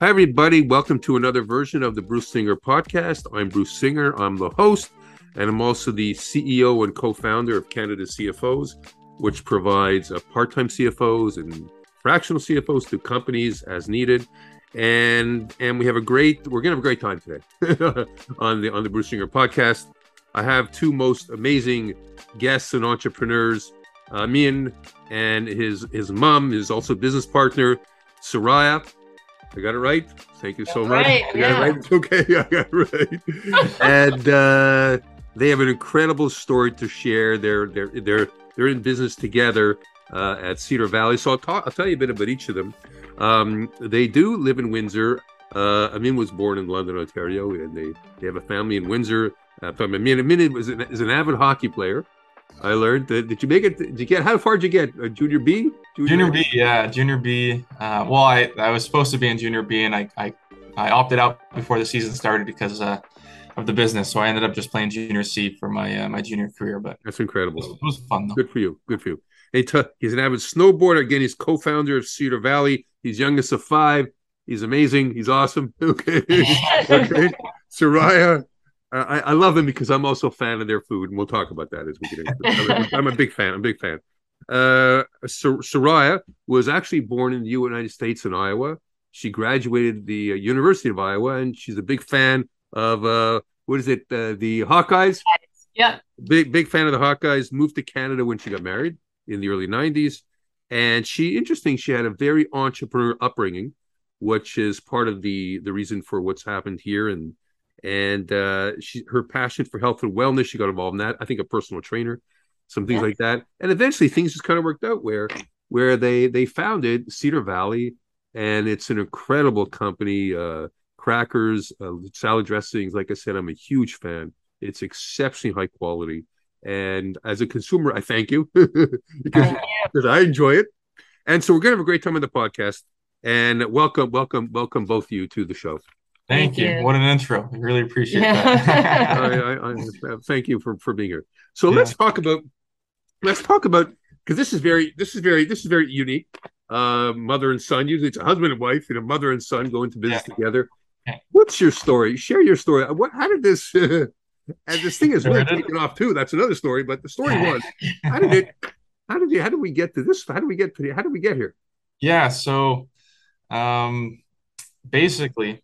Hi, everybody. Welcome to another version of the Bruce Singer podcast. I'm Bruce Singer. I'm the host, and I'm also the CEO and co founder of Canada CFOs, which provides uh, part time CFOs and fractional CFOs to companies as needed. And and we have a great we're gonna have a great time today on the on the Bruce Singer podcast. I have two most amazing guests and entrepreneurs, uh, Ameen and his his mom is also business partner, Surria. I got it right. Thank you so much. Right, I got yeah. it right. It's okay. I got it right. and uh, they have an incredible story to share. They're they're they're they're in business together uh, at Cedar Valley. So I'll talk. I'll tell you a bit about each of them. Um, they do live in Windsor. Uh, Ameen was born in London, Ontario, and they, they have a family in Windsor. Uh, Ameen, Ameen is an, is an avid hockey player. I learned. That, did you make it? Did you get? How far did you get? Uh, junior B? Junior B, yeah, junior B. Uh, well, I, I was supposed to be in junior B, and I, I, I opted out before the season started because uh, of the business. So I ended up just playing junior C for my uh, my junior career. But That's it incredible. was, it was fun though. Good for you. Good for you. Hey, t- he's an avid snowboarder. Again, he's co-founder of Cedar Valley. He's youngest of five. He's amazing. He's awesome. Okay. okay. Surria, I, I love them because I'm also a fan of their food, and we'll talk about that as we get into it. I'm a big fan. I'm a big fan. Uh, Sor- Surria was actually born in the United States in Iowa. She graduated the uh, University of Iowa, and she's a big fan of uh, what is it? Uh, the Hawkeyes. Yeah. Big big fan of the Hawkeyes. Moved to Canada when she got married in the early '90s, and she interesting. She had a very entrepreneur upbringing, which is part of the the reason for what's happened here. And and uh, she her passion for health and wellness. She got involved in that. I think a personal trainer, some things Yeah. like that. And eventually things just kind of worked out where where they they founded Cedar Valley, and it's an incredible company. Uh, crackers, uh, salad dressings. Like I said, I'm a huge fan. It's exceptionally high quality. And as a consumer, I thank you because, because I enjoy it. And so we're going to have a great time on the podcast. And welcome, welcome, welcome both of you to the show. Thank, Thank you. you. What an intro. I really appreciate Yeah. that. I, I, I thank you for, for being here. So Yeah. let's talk about let's talk about because this is very this is very this is very unique. Uh, mother and son. Usually it's a husband and wife, you know, mother and son go into business together. Yeah. What's your story? Share your story. What? How did this? and this thing is really Started? taken off too. That's another story. But the story was how did it? How did you? How did we get to this? How did we get to? How did we get here? Yeah, so um basically,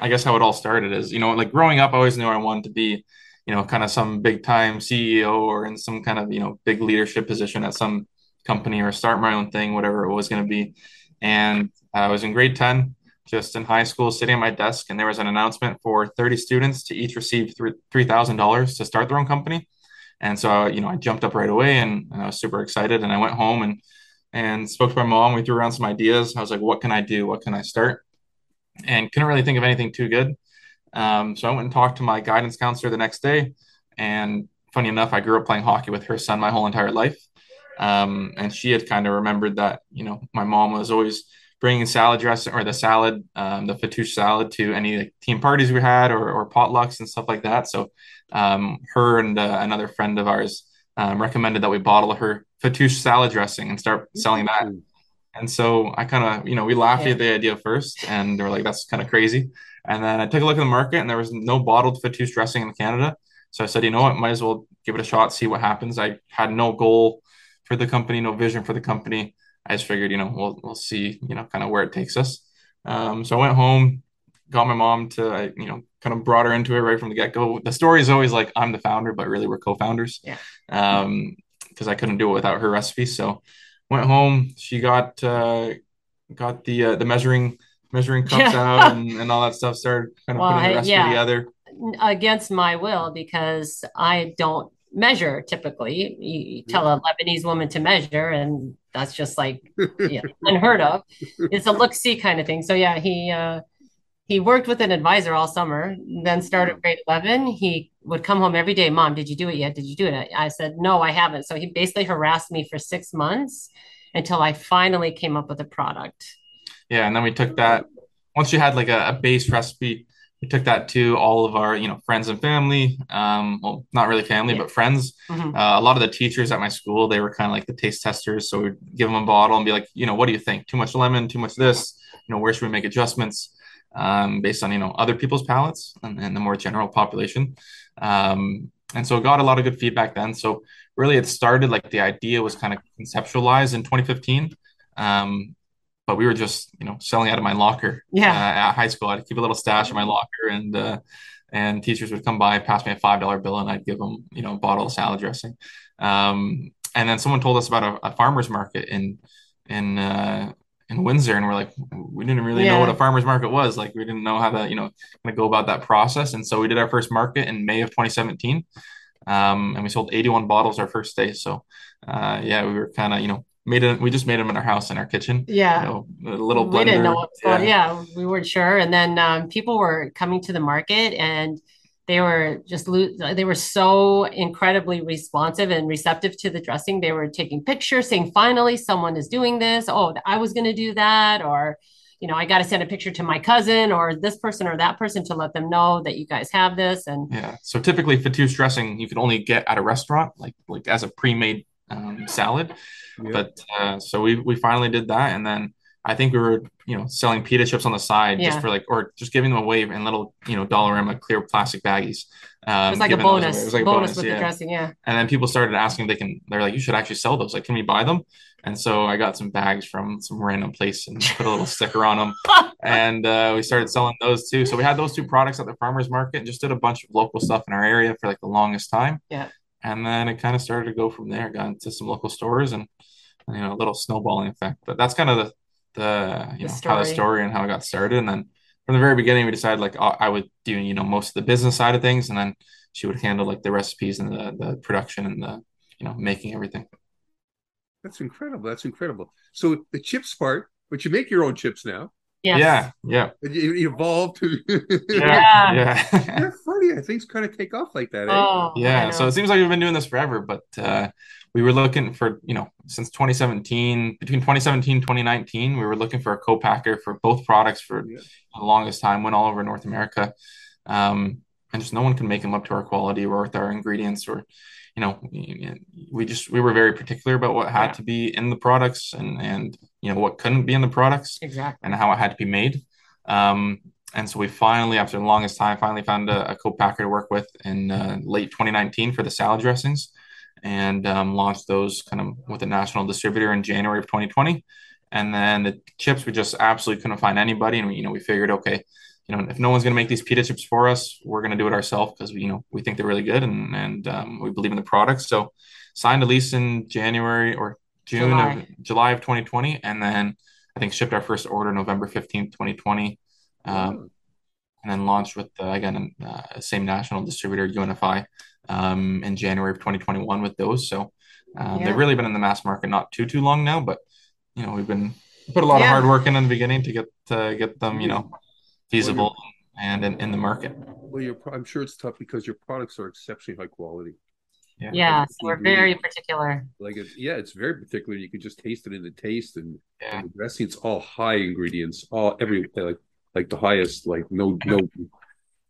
I guess how it all started is, you know, like growing up, I always knew I wanted to be, you know, kind of some big time CEO or in some kind of, you know, big leadership position at some company or start my own thing, whatever it was going to be. And I was in grade 10, just in high school, sitting at my desk, and there was an announcement for 30 students to each receive $3,000 to start their own company. And so, you know, I jumped up right away and, and I was super excited. And I went home and and spoke to my mom. We threw around some ideas. I was like, what can I do? What can I start? And couldn't really think of anything too good. Um, so I went and talked to my guidance counselor the next day. And funny enough, I grew up playing hockey with her son my whole entire life. Um, and she had kind of remembered that, you know, my mom was always bringing salad dressing or the salad, um, the fatouche salad to any like, team parties we had or, or potlucks and stuff like that. So um, her and uh, another friend of ours um, recommended that we bottle her fatouche salad dressing and start selling that. And so I kind of, you know, we laughed Yeah. at the idea first and they were like, that's kind of crazy. And then I took a look at the market and there was no bottled fatouche dressing in Canada. So I said, you know what, might as well give it a shot, see what happens. I had no goal for the company, no vision for the company. I just figured, you know, we'll, we'll see, you know, kind of where it takes us. Um, so I went home, got my mom to, I, you know, kind of brought her into it right from the get go. The story is always like I'm the founder, but really we're co-founders. Yeah. Um, because I couldn't do it without her recipe. So went home. She got uh, got the uh, the measuring measuring cups Yeah. out and, and all that stuff. Started kind of Well, putting the I- yeah. together. against my will because I don't measure typically. You, you tell a Lebanese woman to measure, and that's just like yeah, unheard of. It's a look see kind of thing. So yeah, he uh, he worked with an advisor all summer, then started grade 11. He would come home every day, Mom, did you do it yet? Did you do it? I said, No, I haven't. So he basically harassed me for six months until I finally came up with a product. Yeah, and then we took that once you had like a, a base recipe, we took that to all of our, you know, friends and family. Um, well, not really family, Yeah. but friends. Mhm. Uh, a lot of the teachers at my school, they were kind of like the taste testers. So we'd give them a bottle and be like, you know, what do you think? Too much lemon, too much this, you know, where should we make adjustments? um, based on you know other people's palates and, and the more general population. Um, and so got a lot of good feedback then. So really, it started like the idea was kind of conceptualized in 2015. Um, but we were just you know selling out of my locker Yeah. uh, at high school. I'd keep a little stash in my locker, and uh, and teachers would come by, pass me a five dollar bill, and I'd give them you know a bottle of salad dressing. Um, and then someone told us about a, a farmers market in in uh, in Windsor, and we're like, we didn't really know what a farmers market was. Like, we didn't know how to you know kind of go about that process. And so we did our first market in May of 2017, um, and we sold 81 bottles our first day. So uh, yeah, we were kind of you know made it. We just made them in our house in our kitchen. Yeah. You know, a little we didn't know what going yeah. we weren't sure and then um, people were coming to the market and they were just lo- they were so incredibly responsive and receptive to the dressing they were taking pictures saying finally someone is doing this oh i was going to do that or you know i got to send a picture to my cousin or this person or that person to let them know that you guys have this and Yeah. So typically fattoush dressing you can only get at a restaurant, like like as a pre-made um, salad. Yeah. But uh, so we we finally did that, and then I think we were you know selling pita chips on the side Yeah. just for like or just giving them away in little you know Dollarama clear plastic baggies. Um, it was like a giving those away. bonus It was like a bonus, with yeah. the dressing yeah And then people started asking they can. They're like, you should actually sell those. Like, can we buy them? And so I got some bags from some random place and put a little sticker on them, and uh, we started selling those too. So we had those two products at the farmers market and just did a bunch of local stuff in our area for like the longest time. Yeah. And then it kind of started to go from there. Got into some local stores and you know a little snowballing effect. But that's kind of the the you The know how the story. story and how it got started. And then from the very beginning, we decided like I I would do you know most of the business side of things, and then she would handle like the recipes and the the production and the you know making everything. That's incredible. That's incredible. So the chips part, but you make your own chips now. Yes. Yeah, yeah, You you evolved to. yeah, Yeah. yeah. They're funny. I think kind of take off like that. Eh? oh Yeah, so it seems like we've been doing this forever, but uh, we were looking for, you know, since 2017, between 2017 2019, we were looking for a co-packer for both products for Yeah. the longest time, went all over North America. Um, and just no one can make them up to our quality or with our ingredients or, you know, we just we were very particular about what had Yeah. to be in the products and and you know what couldn't be in the products exactly and how it had to be made. Um, and so we finally, after the longest time, finally found a, a co-packer to work with in uh, late 2019 for the salad dressings, and um, launched those kind of with a national distributor in January of 2020. And then the chips, we just absolutely couldn't find anybody, and we, you know, we figured, okay, you know, if no one's going to make these pita chips for us, we're going to do it ourselves because we, you know, we think they're really good and and um, we believe in the product. So signed a lease in January or June July. of July of 2020, and then I think shipped our first order November 15th, 2020. Um, and then launched with uh, again uh, same national distributor UNFI um, in January of 2021 with those. So um, Yeah. they've really been in the mass market not too too long now, but you know we've been put a lot Yeah. of hard work in in the beginning to get to get them you know feasible and in, in the market. Well, you're, I'm sure it's tough because your products are exceptionally high quality. Yeah so we're very particular Like it's yeah, it's very particular. You can just taste it in the taste and, Yeah. and the dressing. It's all high ingredients, all every like like the highest. Like no no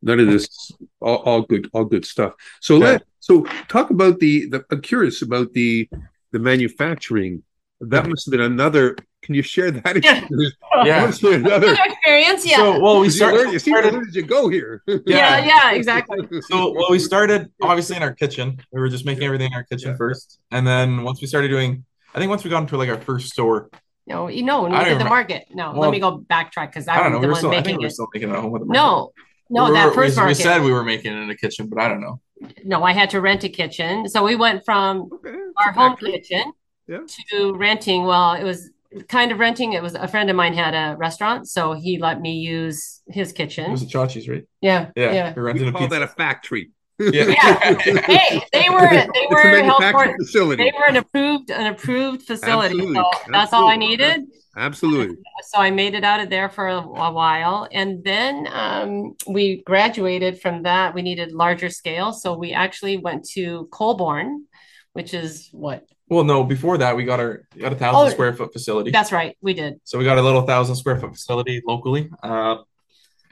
none of this. All, all good all good stuff. So Yeah. let so talk about the the. I'm curious about the the manufacturing. That must have been another. Can you share that? Yeah. experience? Yeah. That must have been another. experience yeah So well we You started, learn- you see, started where did you go here? yeah yeah exactly so well we started obviously in our kitchen. We were just making everything in our kitchen Yeah. first, and then once we started doing, I think once we got into like our first store, no you know when I we did the even- market no Well, let me go backtrack because I I don't know. was We the were one still, I think making we were it still making it at home at the market. no no We that were- first we, we said we were making it in the kitchen, but I don't know. no I had to rent a kitchen so we went from Okay, our home factory. kitchen Yeah. to renting. Well, it was kind of renting. It was a friend of mine had a restaurant, so he let me use his kitchen. It was a Chachi's, right? Yeah, Yeah, yeah. we rented We a call pizza. that a factory. Yeah. Hey, they were they It's were held manufacturing facility. they were an approved an approved facility. Absolutely. So that's all I needed. Absolutely. So I made it out of there for a, a while, and then um, we graduated from that. We needed larger scale, so we actually went to Colborne, which is what? Well, no, before that, we got our got a thousand Oh, square foot facility. That's right, we did. So we got a little thousand square foot facility locally, uh,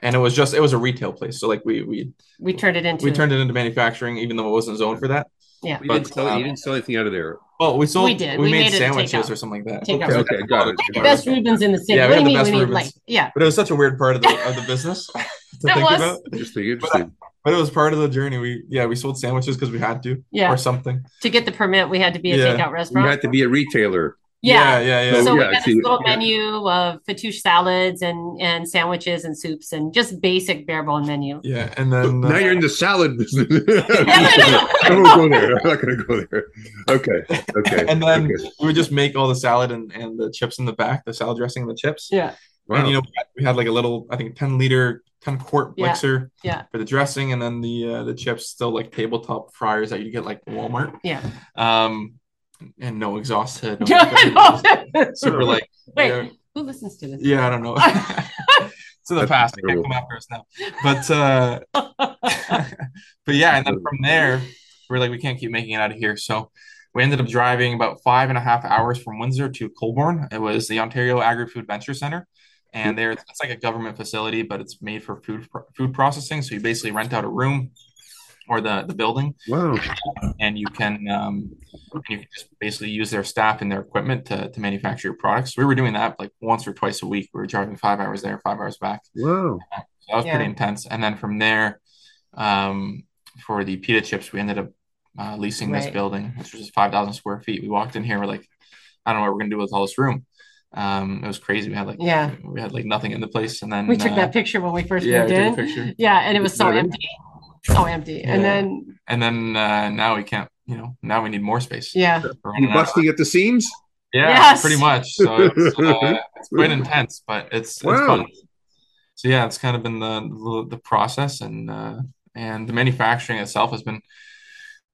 and it was just it was a retail place. So like we we We turned it into we turned it into manufacturing, even though it wasn't zoned for that. yeah. You But, didn't, sell, um, you didn't sell anything out of there. Well, we sold. We did. We, We made, made sandwiches or something like that. Takeout. Okay, okay, got it. the best Reubens in the city. Yeah, what do you mean? best We made Reubens. like yeah. But it was such a weird part of the of the business to That think was. about. Interesting, interesting. But it was part of the journey. We yeah, we sold sandwiches because we had to Yeah. or something. To get the permit, we had to be a Yeah. takeout You restaurant. had to be a retailer. yeah. yeah, yeah. yeah. So yeah, we had see, this little yeah. menu of fatouche salads and and sandwiches and soups and just basic bare bone menu. Yeah, and then now uh, you're in the salad business. I I won't go there. I'm not going to go there. Okay, okay. and then okay. we would just make all the salad and, and the chips in the back, the salad dressing and the chips. Yeah. Wow. And you know, we had, we had like a little, I think, ten liter, ten quart Yeah. mixer Yeah. for the dressing, and then the uh, the chips still like tabletop fryers that you get like Walmart. Yeah. Um, and no exhaust hood. No I know. super like Wait, yeah, who listens to this? yeah, I don't know. it's in the That's past. They can't come after us now. But uh, but yeah, and then from there, we're like, we can't keep making it out of here. So we ended up driving about five and a half hours from Windsor to Colborne. It was the Ontario Agri-Food Venture Center. And there, it's like a government facility, but it's made for food food processing. So you basically rent out a room or the the building, wow. and you can um, and you can just basically use their staff and their equipment to, to manufacture your products. We were doing that like once or twice a week. We were driving five hours there, five hours back. Wow. So that was Yeah. pretty intense. And then from there, um, for the pita chips, we ended up uh, leasing this building, which was just 5,000 square feet. We walked in here, we're like, I don't know what we're going to do with all this room. Um, it was crazy. We had like, Yeah. we had like nothing in the place. And then We took uh, that picture when we first yeah, moved we in. picture. Yeah, and it was so Really? empty. So empty. And then And then uh, now we can't, you know, now we need more space. yeah. We're You running out of- busting at the seams? Yeah, Yes. pretty much. So it's, uh, it's quite intense, but it's it's fun. So yeah, it's kind of been the the, the process and uh, and the manufacturing itself has been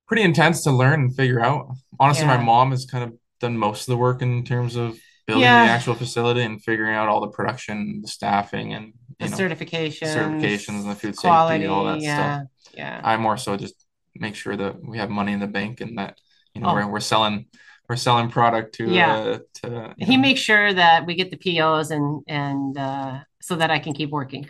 pretty intense to learn and figure out. Honestly, my mom has kind of done most of the work in terms of building Yeah. the actual facility and figuring out all the production, the staffing, and The know certifications, certifications and the food safety, all that yeah. stuff. Yeah. I more so just make sure that we have money in the bank and that you know Oh. we're we're selling we're selling product to Yeah. uh, to he know, makes sure that we get the POs and and uh, so that I can keep working.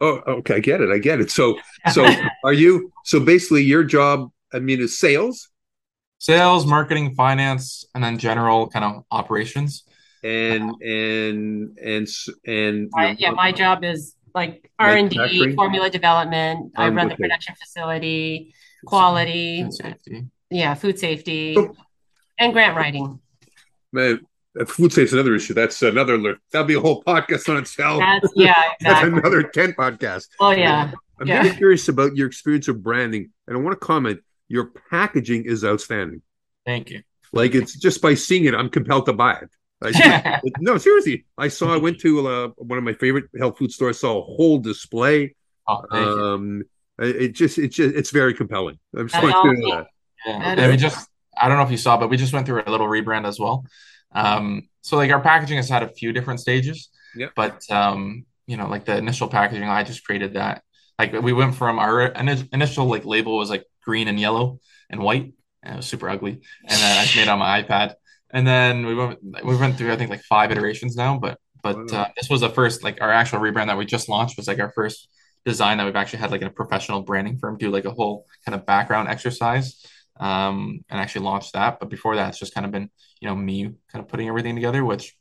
Oh, okay. I get it. I get it. So, so are you? So basically, your job, I mean, is sales sales, marketing, finance, and then general kind of operations. and and and s- and I, yeah, my job is like R and D, formula development. I Um, run the okay. production facility, quality, Food safety. yeah, food safety, Oh. and grant writing. Man, uh, food safe's another issue. That's another. That'll be a whole podcast on itself. That's yeah, That's another ten podcasts. Oh yeah, I'm Yeah. very curious about your experience of branding, and I want to comment. Your packaging is outstanding. Thank you. Like it's just by seeing it, I'm compelled to buy it. I- no, seriously. I saw. I went to uh, one of my favorite health food stores. Saw a whole display. Oh. Um, it it just, it just, it's very compelling. I'm just That's want you to know awesome. that. Yeah. that And we just, I don't know if you saw, but we just went through a little rebrand as well. Um, so like our packaging has had a few different stages. Yeah. But um, you know, like the initial packaging, I just created that. Like we went from our initial like label was like green and yellow and white, and it was super ugly. And then I just made it on my iPad. And then we went we went through I think like five iterations now, but but uh, this was the first like our actual rebrand that we just launched was like our first design that we've actually had like a professional branding firm do like a whole kind of background exercise um and actually launched that. But before that it's just kind of been you know me kind of putting everything together which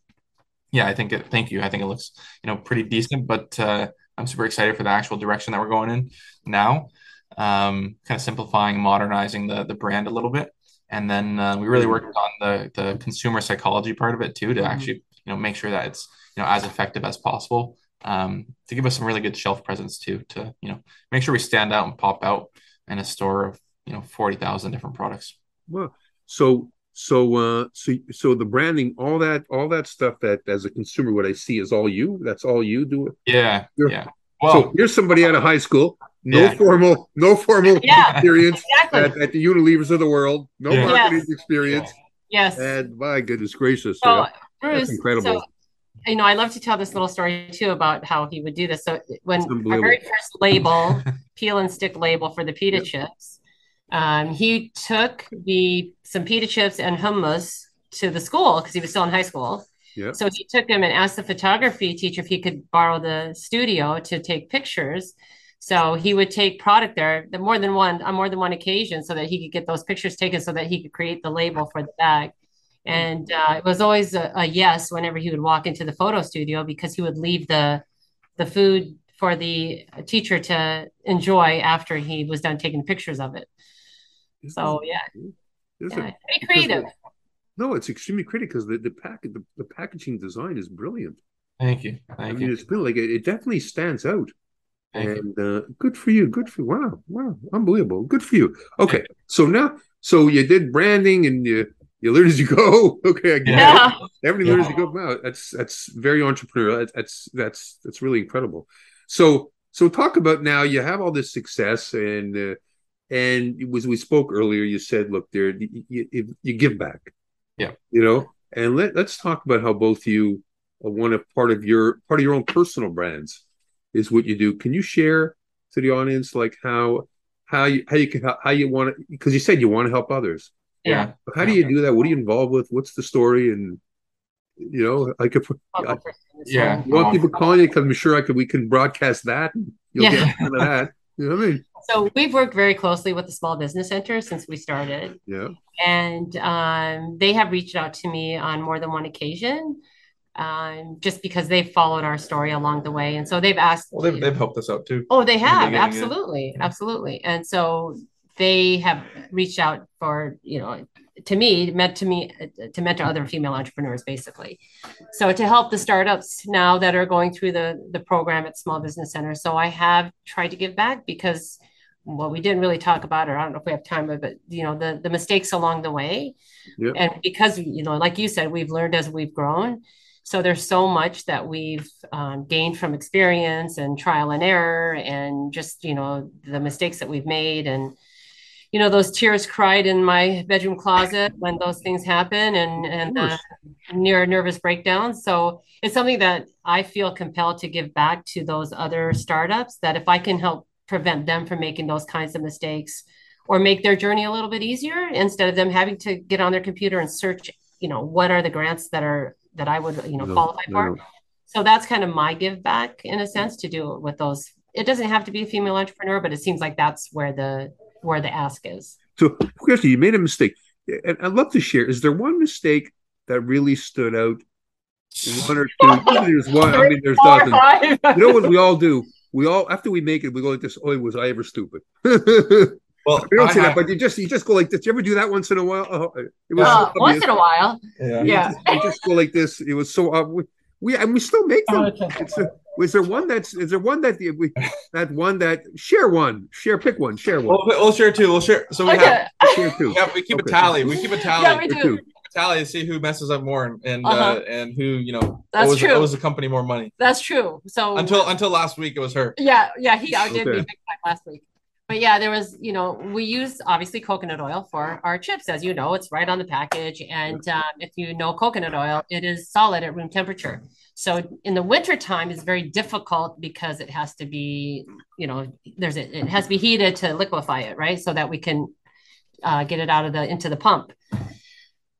yeah i think it thank you. I think it looks you know pretty decent. But uh i'm super excited for the actual direction that we're going in now um kind of simplifying modernizing the the brand a little bit and then uh, we really worked on the the consumer psychology part of it too to Mhm. actually you know make sure that it's you know as effective as possible um to give us some really good shelf presence too to you know make sure we stand out and pop out in a store of you know 40,000 different products Well, so so uh so so the branding, all that all that stuff that as a consumer, what I see is all you. That's all you do. yeah You're- yeah so here's somebody out of high school, no Yeah. formal, no formal Yeah. experience exactly. at, at the Unilevers of the world, no Yeah. marketing Yes. experience, yes. and my goodness gracious, So, yeah, Bruce, incredible. So, you know, I love to tell this little story too about how he would do this. So when It's our very first label, peel and stick label for the pita chips, um, he took the some pita chips and hummus to the school because he was still in high school. Yeah. So he took him and asked the photography teacher if he could borrow the studio to take pictures. So he would take product there, the more than one on more than one occasion, so that he could get those pictures taken, so that he could create the label for the bag. And uh, it was always a, a, yes whenever he would walk into the photo studio because he would leave the the food for the teacher to enjoy after he was done taking pictures of it. So yeah, yeah very creative. No, it's extremely creative because the the pack the, the packaging design is brilliant. Thank you. Thank I mean, you. it's been like it, it definitely stands out. Thank and uh, good for you. Good for you. Wow, wow, unbelievable. Good for you. Okay, so now, so you did branding and you you learn as you go. Okay, I get yeah. it. Everybody yeah. learns as you go. Wow, that's that's very entrepreneurial. That's that's that's really incredible. So so talk about now. You have all this success, and uh, and was we spoke earlier. You said, look, there you, you, you give back. Yeah, you know, and let let's talk about how both you uh, one of part of your part of your own personal brands is what you do. Can you share to the audience like how how you how you can how you want to because you said you want to help others. Yeah. How do you do that? What are you involved with? What's the story? And you know, I could I, yeah. You want um, people calling you because I'm sure I could we can broadcast that you'll yeah. get of that. You know what I mean? So we've worked very closely with the Small Business Center since we started. Yeah. And um, they have reached out to me on more than one occasion um, just because they've followed our story along the way. And so they've asked. Well, they've, they've helped us out too. Oh, they have. The absolutely. Yeah. Absolutely. And so they have reached out for, you know, to me, meant to me to mentor other female entrepreneurs, basically. So to help the startups now that are going through the the program at Small Business Center. So I have tried to give back because well, we didn't really talk about it. I don't know if we have time, but you know, the the mistakes along the way, yep. and because you know, like you said, we've learned as we've grown. So there's so much that we've um, gained from experience and trial and error, and just you know the mistakes that we've made, and you know those tears cried in my bedroom closet when those things happen, and and uh, near nervous breakdowns. So it's something that I feel compelled to give back to those other startups. That if I can help prevent them from making those kinds of mistakes, or make their journey a little bit easier, instead of them having to get on their computer and search, you know, what are the grants that are that I would, you know, no, qualify for. So that's kind of my give back in a sense to do it with those. It doesn't have to be a female entrepreneur, but it seems like that's where the where the ask is. So, question: You made a mistake, and I'd love to share. Is there one mistake that really stood out? One or two? there's one. I mean, there's dozens. You know what we all do? We all after we make it, we go like this. Oh, was I ever stupid? Well, you don't I say have... that, but you just you just go like this. You ever do that once in a while? Oh, it was uh, so once in a while. Yeah, yeah. You, just, you just, go like this. It was so uh, we, we and we still make them. Oh, okay. is there one that's is there one that we that one that share one share pick one share one. We'll, we'll share two. We'll share. So we okay. have share two. Yeah, we keep okay. a tally. We keep a tally. Yeah, we do. Tally to see who messes up more and and, uh-huh. uh, and who you know that's owes, true. owes the company more money. That's true. So until until last week it was her. Yeah, yeah, he outdid okay. me big time last week but yeah, there was, you know, we use obviously coconut oil for our chips, as you know, it's right on the package. And um, if you know coconut oil, it is solid at room temperature. So in the winter time, it's very difficult because it has to be, you know, there's a, it has to be heated to liquefy it, right? So that we can uh, get it out of the into the pump.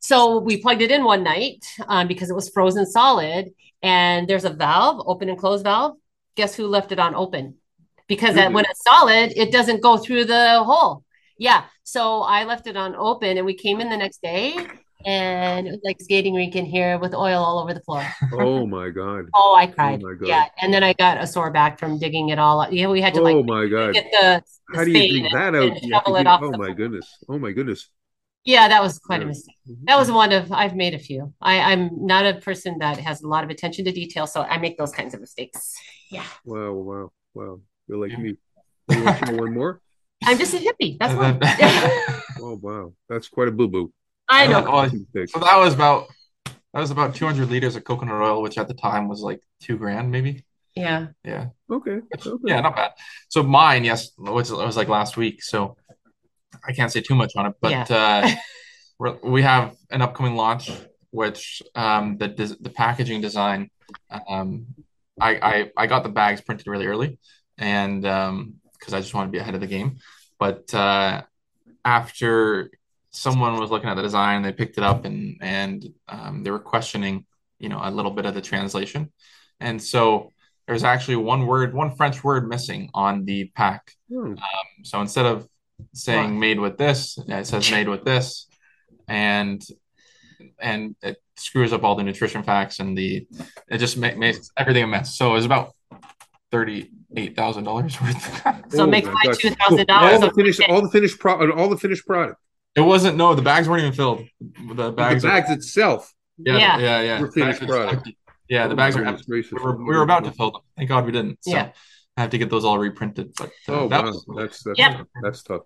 So we plugged it in one night um, because it was frozen solid, and there's a valve, open and close valve. Guess who left it on open? because mm-hmm. when it's solid, it doesn't go through the hole. Yeah. So I left it on open and we came in the next day and it was like skating rink in here with oil all over the floor. oh my god. Oh, I cried. Oh my god. Yeah, and then I got a sore back from digging it all. Up. Yeah, we had to like. Oh my god. Get the, the how do you dig that out? Shovel it off oh my goodness. Oh my goodness. Yeah, that was quite a mistake. Mm-hmm. That was one of I've made a few. I, I'm not a person that has a lot of attention to detail, so I make those kinds of mistakes. Yeah. Wow! Wow! Wow! You're like me. You want to know one more? I'm just a hippie. That's why. oh wow, that's quite a boo boo. I know. So that was about that was about 200 liters of coconut oil, which at the time was like two grand, maybe. Yeah. Yeah. Okay. okay. Yeah, not bad. So mine, yes, it was, it was like last week. So I can't say too much on it, but yeah. uh, we have an upcoming launch, which um, the the packaging design. Um, I, I I got the bags printed really early, and because um, I just want to be ahead of the game. But uh, after someone was looking at the design, they picked it up and and um, they were questioning, you know, a little bit of the translation, and so there's actually one word, one French word missing on the pack. Hmm. Um, so instead of saying Wow. made with this, it says made with this, and and it screws up all the nutrition facts and the it just ma- makes everything a mess. So it was about thirty eight thousand dollars worth. So Oh make my my gosh. two thousand all dollars. the finished, all the finished pro, all the finished product. it wasn't no, the bags weren't even filled. The bags, the bags itself. yeah, Yeah. yeah, yeah. Were finished Bags product. Yeah, the Oh, bags are empty. We were, we were about to fill them. Thank God we didn't. So Yeah. I have to get those all reprinted. But uh, Oh that wow, was that's that's Yep. tough. that's tough.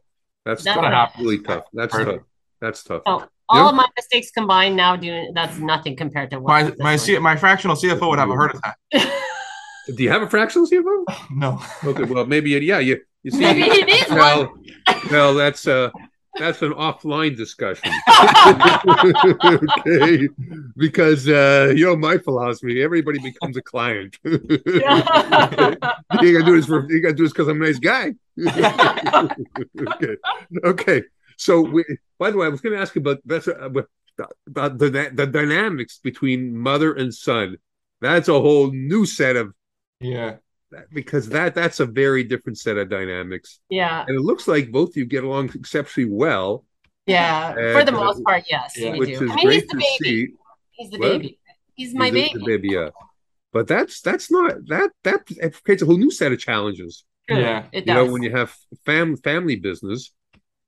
That's That's tough. gonna really tough. That's Hard. tough. That's tough. Oh, all of my mistakes combined now doing that's nothing compared to what my my. C, my fractional CFO would have a heart attack. Do you have a fractional CFO? No. Okay, well maybe yeah. You you see. Maybe it is well, well, that's uh that's an offline discussion. okay, because uh, you know my philosophy: everybody becomes a client. you gotta do this for you gotta do this because I'm a nice guy. okay, okay. So, we, by the way, I was going to ask you about that's uh, about the the dynamics between mother and son. That's a whole new set of Yeah. Because that that's a very different set of dynamics, yeah, and it looks like both of you get along exceptionally well, yeah. And, For the uh, most part, yes, yeah. which do. is I mean, he's great the to baby. see. He's the What? baby. He's my He's baby. the baby, yeah. But that's that's not that that creates a whole new set of challenges. True. Yeah. it You know, when you have fam family business,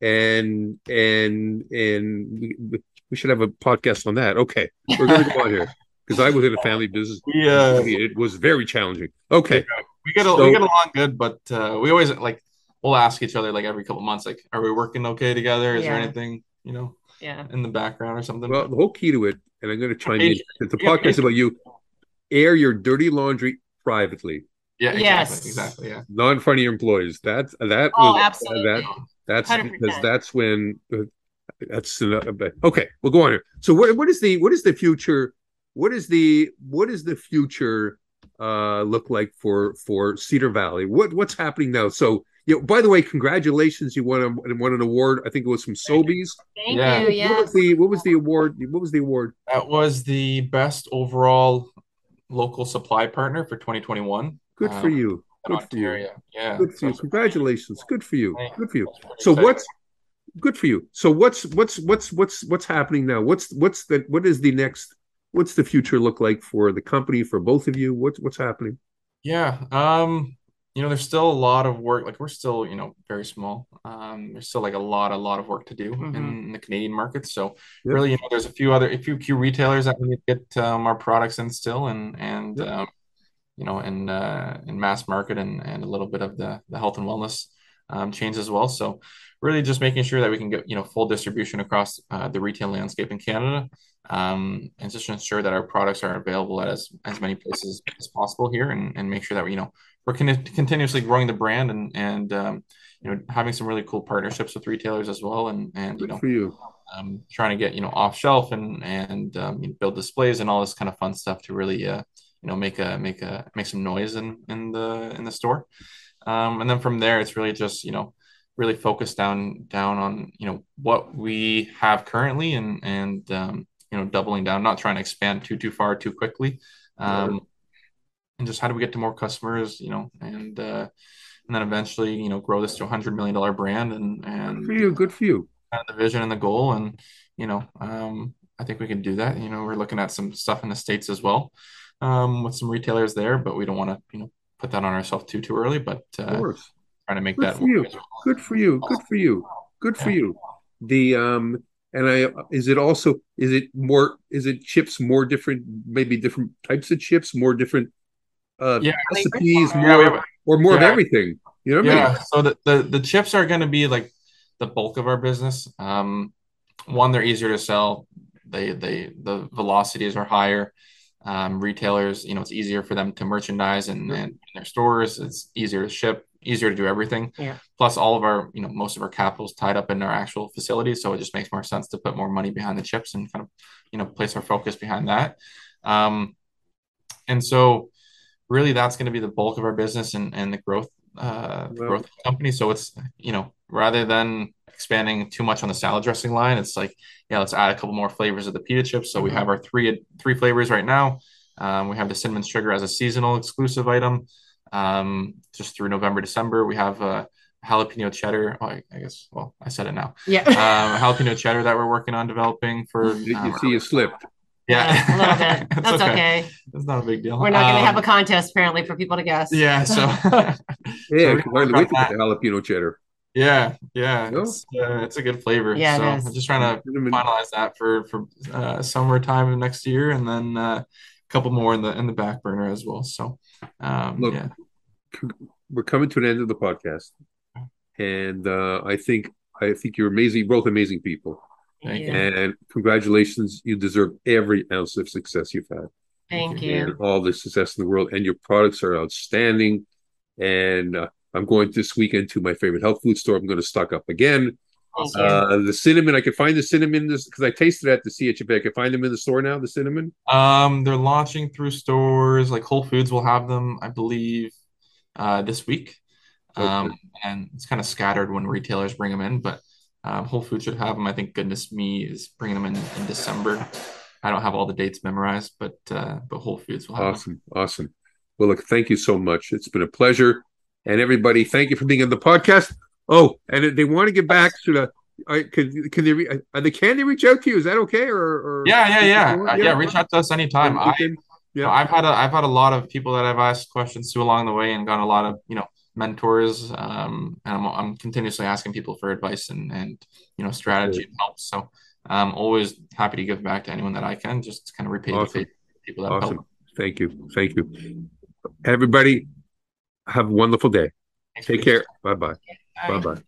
and and and we, we should have a podcast on that. Okay, we're going to go on here because I was in a family business. Yeah. It was very challenging. Okay, We get a, So- we get along good, but uh, we always like we'll ask each other like every couple months, like, are we working okay together? Is there anything you know yeah. in the background or something? well, the whole key to it, and I'm going to chime in. Patient. The podcast is about you. Air your dirty laundry privately, yeah, exactly, Yes. exactly, yeah, not in front of your employees. That's that Oh, was- absolutely. that That's 100%. because that's when uh, that's uh, okay. We'll go on here. So what what is the what is the future? What is the what is the future uh look like for for Cedar Valley? What what's happening now? So you know, by the way, congratulations! You won a, won an award. I think it was from Sobeys. Thank Yeah. you. What was the what was the award? What was the award? that was the best overall local supply partner for 2021 Good for Um, you. in Good for you. Yeah, Good for you. Congratulations. Good for you. Thank Good for you. So exciting. what's good for you? So what's what's what's what's what's happening now? What's what's the what is the next? What's the future look like for the company for both of you? What's what's happening? Yeah, um, you know, there's still a lot of work. Like we're still, you know, very small. Um, there's still like a lot, a lot of work to do Mhm. in, the Canadian market. So Yep. really, you know, there's a few other, a few key retailers that we need to get um, our products in still, and and Yep. um, you know, in uh, in mass market and and a little bit of the the health and wellness um, chains as well. So really, just making sure that we can get you know full distribution across uh, the retail landscape in Canada. Um, and just to ensure that our products are available at as, as many places as possible here and, and make sure that we, you know, we're con- continuously growing the brand and and um, you know having some really cool partnerships with retailers as well and and you Good know for you. um, trying to get you know off shelf and and um, you know, build displays and all this kind of fun stuff to really uh, you know make a make a make some noise in in the in the store um, and then from there it's really just you know really focused down down on you know what we have currently and and um, you know doubling down not trying to expand too too far too quickly um, and just how do we get to more customers you know and uh, and then eventually you know grow this to a hundred million dollar brand and Good for and you. Good for you. the vision and the goal and you know um, I think we can do that you know we're looking at some stuff in the states as well um, with some retailers there but we don't want to you know put that on ourselves too too early but uh, trying to make Good that for you. work as well. Good for you. Good for you. Good for Yeah. you. The um and I is it also is it more is it chips more different maybe different types of chips more different uh Yeah, I recipes Yeah, more have- or more of everything. You know what I Yeah, mean? so the, the the chips are going to be like the bulk of our business. Um, one, they're easier to sell. They they the velocities are higher. Um, retailers, you know, it's easier for them to merchandise and, Mhm. and in their stores. It's easier to ship, easier to do everything. Yeah. Plus, all of our, you know, most of our capital is tied up in our actual facilities, so it just makes more sense to put more money behind the chips and kind of, you know, place our focus behind that. Um, and so really that's going to be the bulk of our business and, and the growth uh the growth of the company so it's you know rather than expanding too much on the salad dressing line it's like yeah let's add a couple more flavors of the pita chips so we have our three three flavors right now Um, we have the cinnamon sugar as a seasonal exclusive item. Um, just through November, December, we have a jalapeno cheddar. Oh, I, I guess. Well, I said it now. Yeah. Um, jalapeno cheddar that we're working on developing for. You um, see, you slipped. yeah, a little bit. That's okay. That's not a big deal. We're not going to Um, have a contest apparently for people to guess. Yeah. So. Yeah, So I we can hardly can work wait to on get the jalapeno cheddar. Yeah, yeah, it's uh, it's a good flavor. Yeah, so. I'm just trying to finalize that for for uh, summertime of next year, and then uh, a couple more in the in the back burner as well. So, um, Look, yeah, We're coming to an end of the podcast, and uh, I think I think you're amazing, both amazing people, thank Yeah. you. and congratulations. You deserve every ounce of success you've had. Thank you. you. and all the success in the world. And your products are outstanding. And uh, I'm going this weekend to my favorite health food store. I'm going to stock up again. Uh, the cinnamon, I can find the cinnamon because I tasted it at the CHFA. I can find them in the store now. The cinnamon. Um, they're launching through stores like Whole Foods will have them, I believe, uh, this week. Um, and it's kind of scattered when retailers bring them in, but um, Whole Foods should have them. I think Goodness Me is bringing them in in December. I don't have all the dates memorized, but uh, but Whole Foods will have them. Awesome, awesome. Well, look, thank you so much. It's been a pleasure. And everybody, thank you for being on the podcast. Oh, and they want to get back to the. I can can they re, are they can they reach out to you? Is that okay? Or, or Yeah, yeah, yeah, Uh, yeah. Reach out to us anytime. I, can- you yeah. know, I've had a, I've had a lot of people that I've asked questions to along the way and gotten a lot of, you know, mentors. Um, and I'm, I'm continuously asking people for advice and, and, you know, strategy and help. So I'm always happy to give back to anyone that I can, just kind of repay the Awesome. faith people that Awesome. helped. Thank you. Thank you. Everybody, have a wonderful day. Thanks, Take care. Bye bye. Bye bye.